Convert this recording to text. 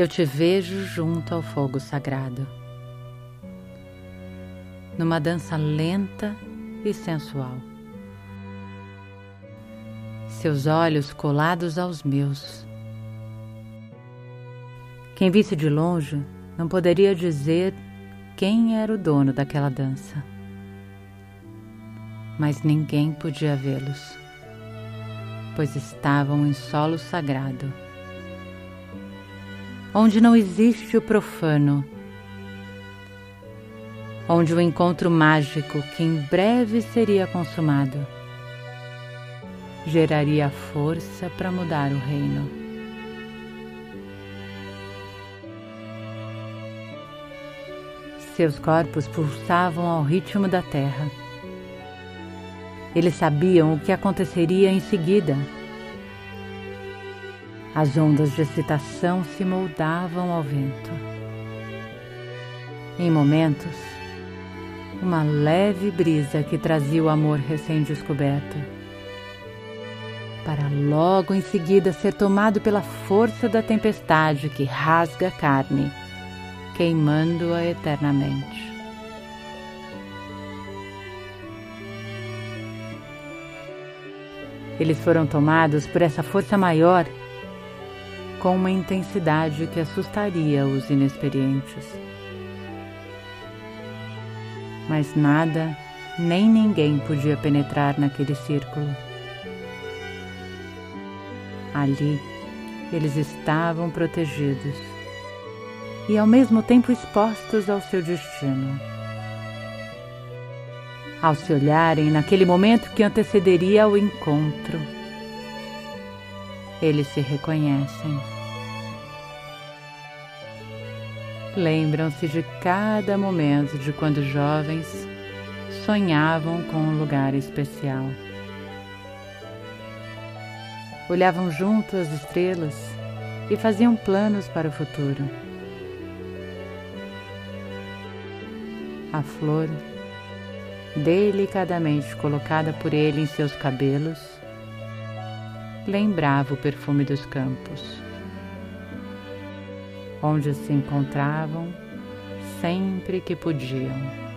eu te vejo junto ao fogo sagrado, numa dança lenta e sensual. Seus olhos colados aos meus. Quem visse de longe não poderia dizer quem era o dono daquela dança. Mas ninguém podia vê-los, pois estavam em solo sagrado onde não existe o profano, onde o encontro mágico que em breve seria consumado geraria força para mudar o reino. Seus corpos pulsavam ao ritmo da terra. Eles sabiam o que aconteceria em seguida as ondas de excitação se moldavam ao vento. Em momentos, uma leve brisa que trazia o amor recém-descoberto, para logo em seguida ser tomado pela força da tempestade que rasga a carne, queimando-a eternamente. Eles foram tomados por essa força maior com uma intensidade que assustaria os inexperientes. Mas nada, nem ninguém podia penetrar naquele círculo. Ali, eles estavam protegidos e ao mesmo tempo expostos ao seu destino. Ao se olharem naquele momento que antecederia ao encontro, eles se reconhecem. Lembram-se de cada momento de quando jovens sonhavam com um lugar especial. Olhavam junto as estrelas e faziam planos para o futuro. A flor, delicadamente colocada por ele em seus cabelos, lembrava o perfume dos campos, onde se encontravam sempre que podiam.